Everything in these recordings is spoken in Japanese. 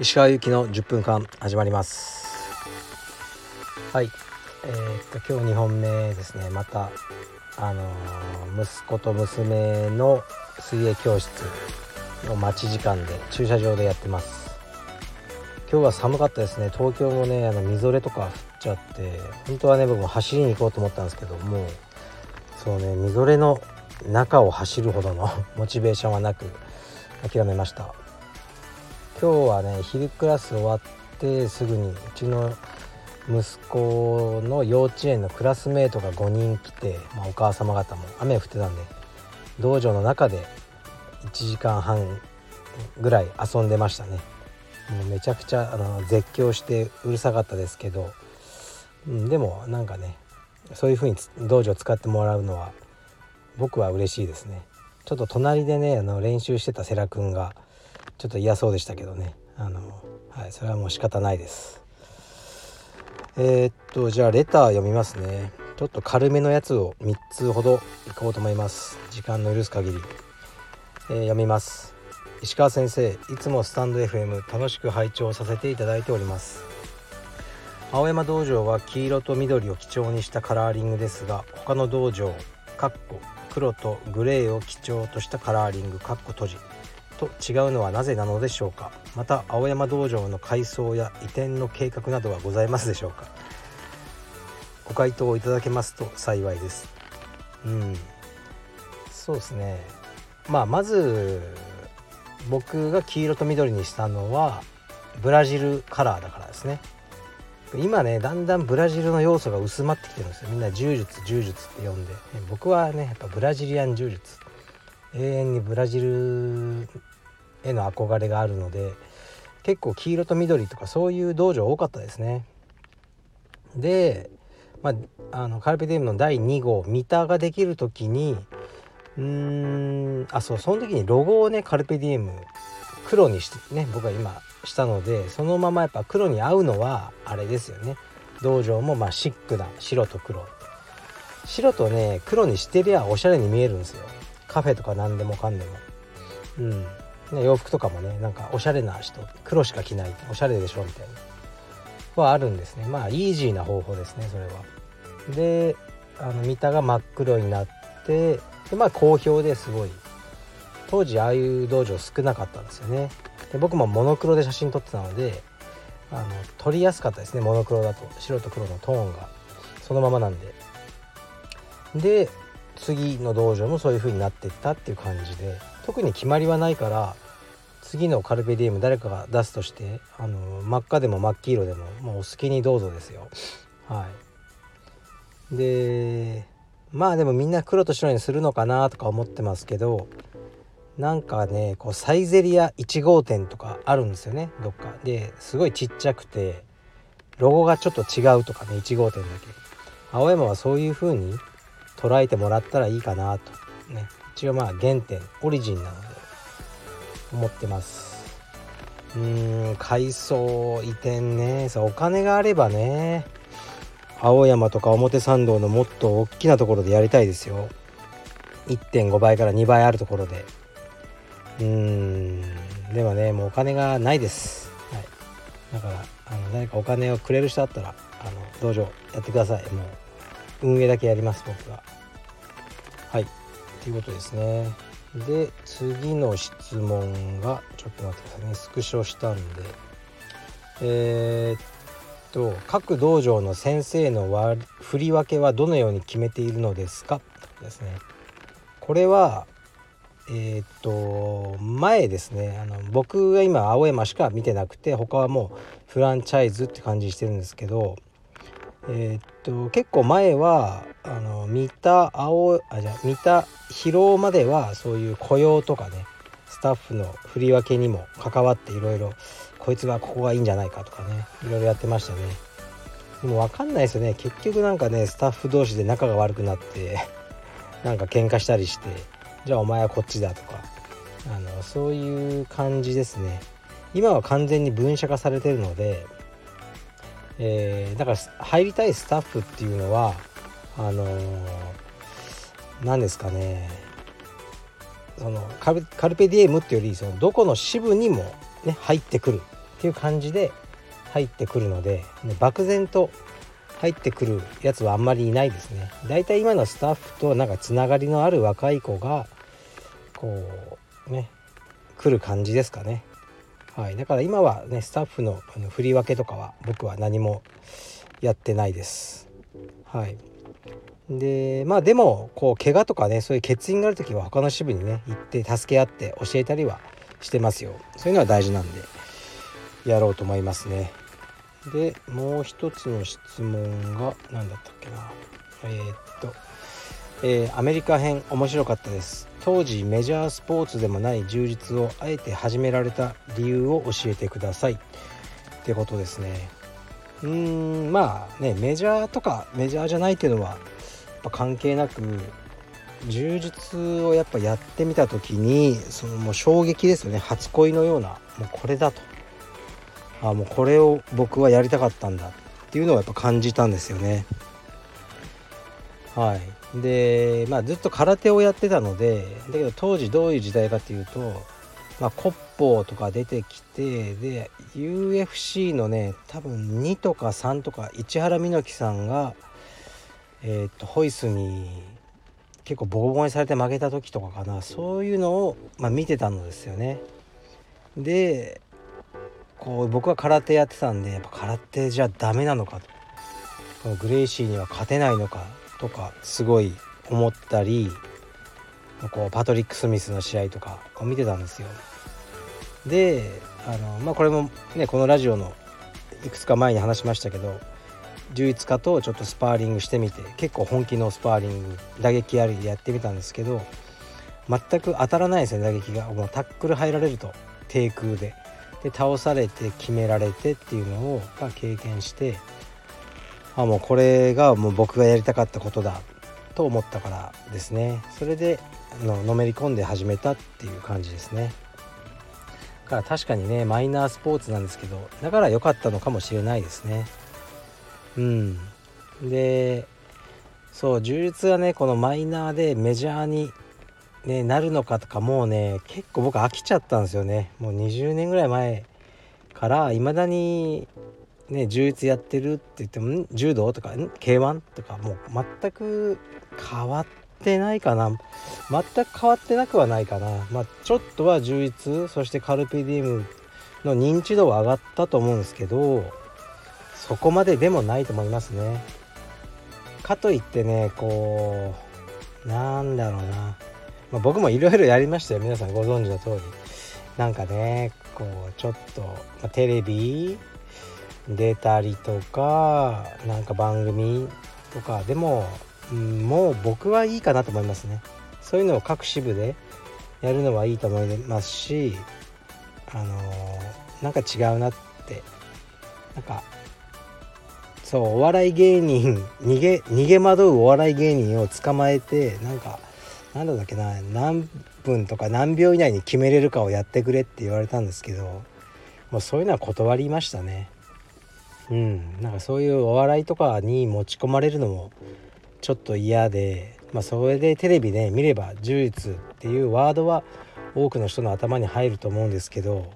石川由紀の10分間始まります。はい。えー、っと今日2本目ですね。またあのー、息子と娘の水泳教室の待ち時間で駐車場でやってます。今日は寒かったですね。東京もねあのみぞれとか降っちゃって本当はね僕も走りに行こうと思ったんですけどもうそうねみぞれの中を走るほどの モチベーションはなく諦めました。今日はね昼クラス終わってすぐにうちの息子の幼稚園のクラスメートが5人来て、まあ、お母様方も雨降ってたんで道場の中で1時間半ぐらい遊んでましたね。もうめちゃくちゃあの絶叫してうるさかったですけど、うん、でもなんかねそういう風に道場使ってもらうのは僕は嬉しいですね。ちょっと隣でねあの練習してた世良くんがちょっと嫌そうでしたけどね。あの、はい、それはもう仕方ないです。えー、っとじゃあレター読みますね。ちょっと軽めのやつを3つほどいこうと思います。時間の許す限り、えー、読みます。石川先生いつもスタンド FM 楽しく拝聴させていただいております。青山道場は黄色と緑を基調にしたカラーリングですが他の道場かっこ黒とグレーを基調としたカラーリングかっこ閉じと違うのはなぜなのでしょうか。また青山道場の改装や移転の計画などはございますでしょうか。ご回答いただけますと幸いです。うん。そうですね。まあまず僕が黄色と緑にしたのはブラジルカラーだからですね。今ねだんだんブラジルの要素が薄まってきてるんですよ。みんな柔術柔術って呼んで。僕はねやっぱブラジリアン柔術。永遠にブラジルへの憧れがあるので結構黄色と緑とかそういう道場多かったですね。で、まあ、あのカルペディウムの第2号ミターができる時にうーんあそうその時にロゴをねカルペディウム黒にしてね僕は今したのでそのままやっぱ黒に合うのはあれですよね。道場もまあシックな白と黒。白とね黒にしてりゃおしゃれに見えるんですよ。カフェとか何でもかんでも。うん。ね、洋服とかもねなんかおしゃれな人黒しか着ないおしゃれでしょみたいな。はあるんですね。まあイージーな方法ですねそれは。であの見たが真っ黒になってでまあ好評ですごい。当時ああいう道場少なかったんですよね。で僕もモノクロで写真撮ってたのであの撮りやすかったですね。モノクロだと。白と黒のトーンが。そのままなんで。で次の道場もそういう風になってったっていう感じで。特に決まりはないから次のカルペディウム誰かが出すとしてあの真っ赤でも真っ黄色でももうお好きにどうぞですよ。はい。でまあでもみんな黒と白にするのかなとか思ってますけどなんかねこうサイゼリア1号店とかあるんですよねどっか。ですごいちっちゃくてロゴがちょっと違うとかね1号店だけ。青山はそういう風に捉えてもらったらいいかなと。ね。一応まあ原点オリジンなので思ってます。うーん改装移転ね。さお金があればね青山とか表参道のもっと大きなところでやりたいですよ。1.5倍から2倍あるところで。うん。でもねもうお金がないです、はい、だからあの誰かお金をくれる人あったらあの道場やってください。もう運営だけやります僕がはい。ということですね。で次の質問がちょっと待ってくださいね。スクショしたんで。えー、っと各道場の先生の振り分けはどのように決めているのですか？ですね。これはえー、っと前ですねあの僕が今青山しか見てなくて他はもうフランチャイズって感じしてるんですけどえー、っと結構前はあの三田青あじゃ三田広尾まではそういう雇用とかねスタッフの振り分けにも関わっていろいろこいつがここがいいんじゃないかとかねいろいろやってましたね。でも分かんないですよね。結局なんかねスタッフ同士で仲が悪くなってなんか喧嘩したりしてじゃあお前はこっちだとか。あのそういう感じですね。今は完全に分社化されてるのでえー、だから入りたいスタッフっていうのはあのー、何ですかね。そのカルカルペディエムっていうよりそのどこの支部にも、ね、入ってくるっていう感じで入ってくるので、漠然と入ってくるやつはあんまりいないですね。だいたい今のスタッフとなんかつながりのある若い子がこうね来る感じですかね。はい、だから今はねスタッフの振り分けとかは僕は何もやってないです。はい、でまあでもこう怪我とかねそういう欠員がある時は他の支部にね行って助け合って教えたりはしてますよそういうのは大事なんでやろうと思いますねでもう一つの質問が何だったっけな。えー、っと、えー、アメリカ編面白かったです。当時メジャースポーツでもない充実をあえて始められた理由を教えてください。ってことですね。うーんまあねメジャーとかメジャーじゃないっていうのは関係なく柔術をやっぱやってみた時にそのもう衝撃ですよね。初恋のようなもうこれだと。あもうこれを僕はやりたかったんだ。っていうのをやっぱ感じたんですよね。はい。でまあずっと空手をやってたのでだけど当時どういう時代かっていうとまあ、コッポーとか出てきてで UFC のね多分2とか3とか市原美樹さんがえー、っとホイスに結構ボコボコにされて負けた時とかかな。そういうのを、まあ、見てたのですよね。でこう僕は空手やってたんでやっぱ空手じゃダメなのかと。このグレイシーには勝てないのかとかすごい思ったりこうパトリック・スミスの試合とかを見てたんですよ。であのまあこれもねこのラジオのいくつか前に話しましたけど11日とちょっとスパーリングしてみて結構本気のスパーリング打撃ありでやってみたんですけど全く当たらないですね打撃が。もうタックル入られると低空で。で倒されて決められてっていうのを、まあ、経験してあもうこれがもう僕がやりたかったことだと思ったからですね。それであののめり込んで始めたっていう感じですね。だから確かにねマイナースポーツなんですけどだから良かったのかもしれないですね。うん。でそう充実がねこのマイナーでメジャーに、ね、なるのかとかもうね結構僕飽きちゃったんですよね。もう20年ぐらい前からいまだにね充実やってるって言っても柔道とか K1 とかもう全く変わってないかな。全く変わってなくはないかな。まあちょっとは充実そしてカルピディウムの認知度は上がったと思うんですけどそこまででもないと思いますね。かといってねこうなんだろうな、まあ、僕もいろいろやりましたよ。皆さんご存知の通り。なんかねこうちょっと、まあ、テレビ出たりとかなんか番組とかでも、うん、もう僕はいいかなと思いますね。そういうのを各支部でやるのはいいと思いますしあのー、なんか違うなって。なんかそうお笑い芸人逃げ逃げ惑うお笑い芸人を捕まえてなんかなんだっけな何分とか何秒以内に決めれるかをやってくれって言われたんですけどもうそういうのは断りましたね。うん。なんかそういうお笑いとかに持ち込まれるのもちょっと嫌でまあそれでテレビで見れば柔術っていうワードは多くの人の頭に入ると思うんですけど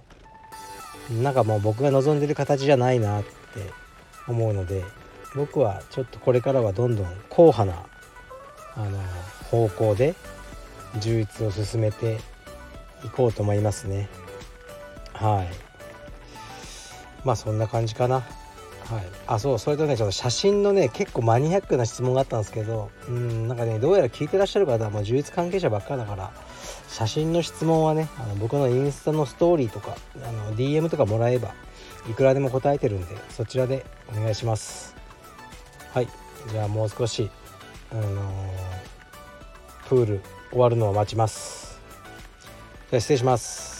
なんかもう僕が望んでる形じゃないなって思うので僕はちょっとこれからはどんどん硬派なあの方向で充実を進めていこうと思いますね。はい。まあそんな感じかな。はい、あそうそれとねちょっと写真のね結構マニアックな質問があったんですけどうんなんかねどうやら聞いてらっしゃる方はもう充実関係者ばっかだから写真の質問はねあの僕のインスタのストーリーとかあの DM とかもらえばいくらでも答えてるんでそちらでお願いします。はい。じゃあもう少し。あのー、プール終わるのを待ちます。じゃ失礼します。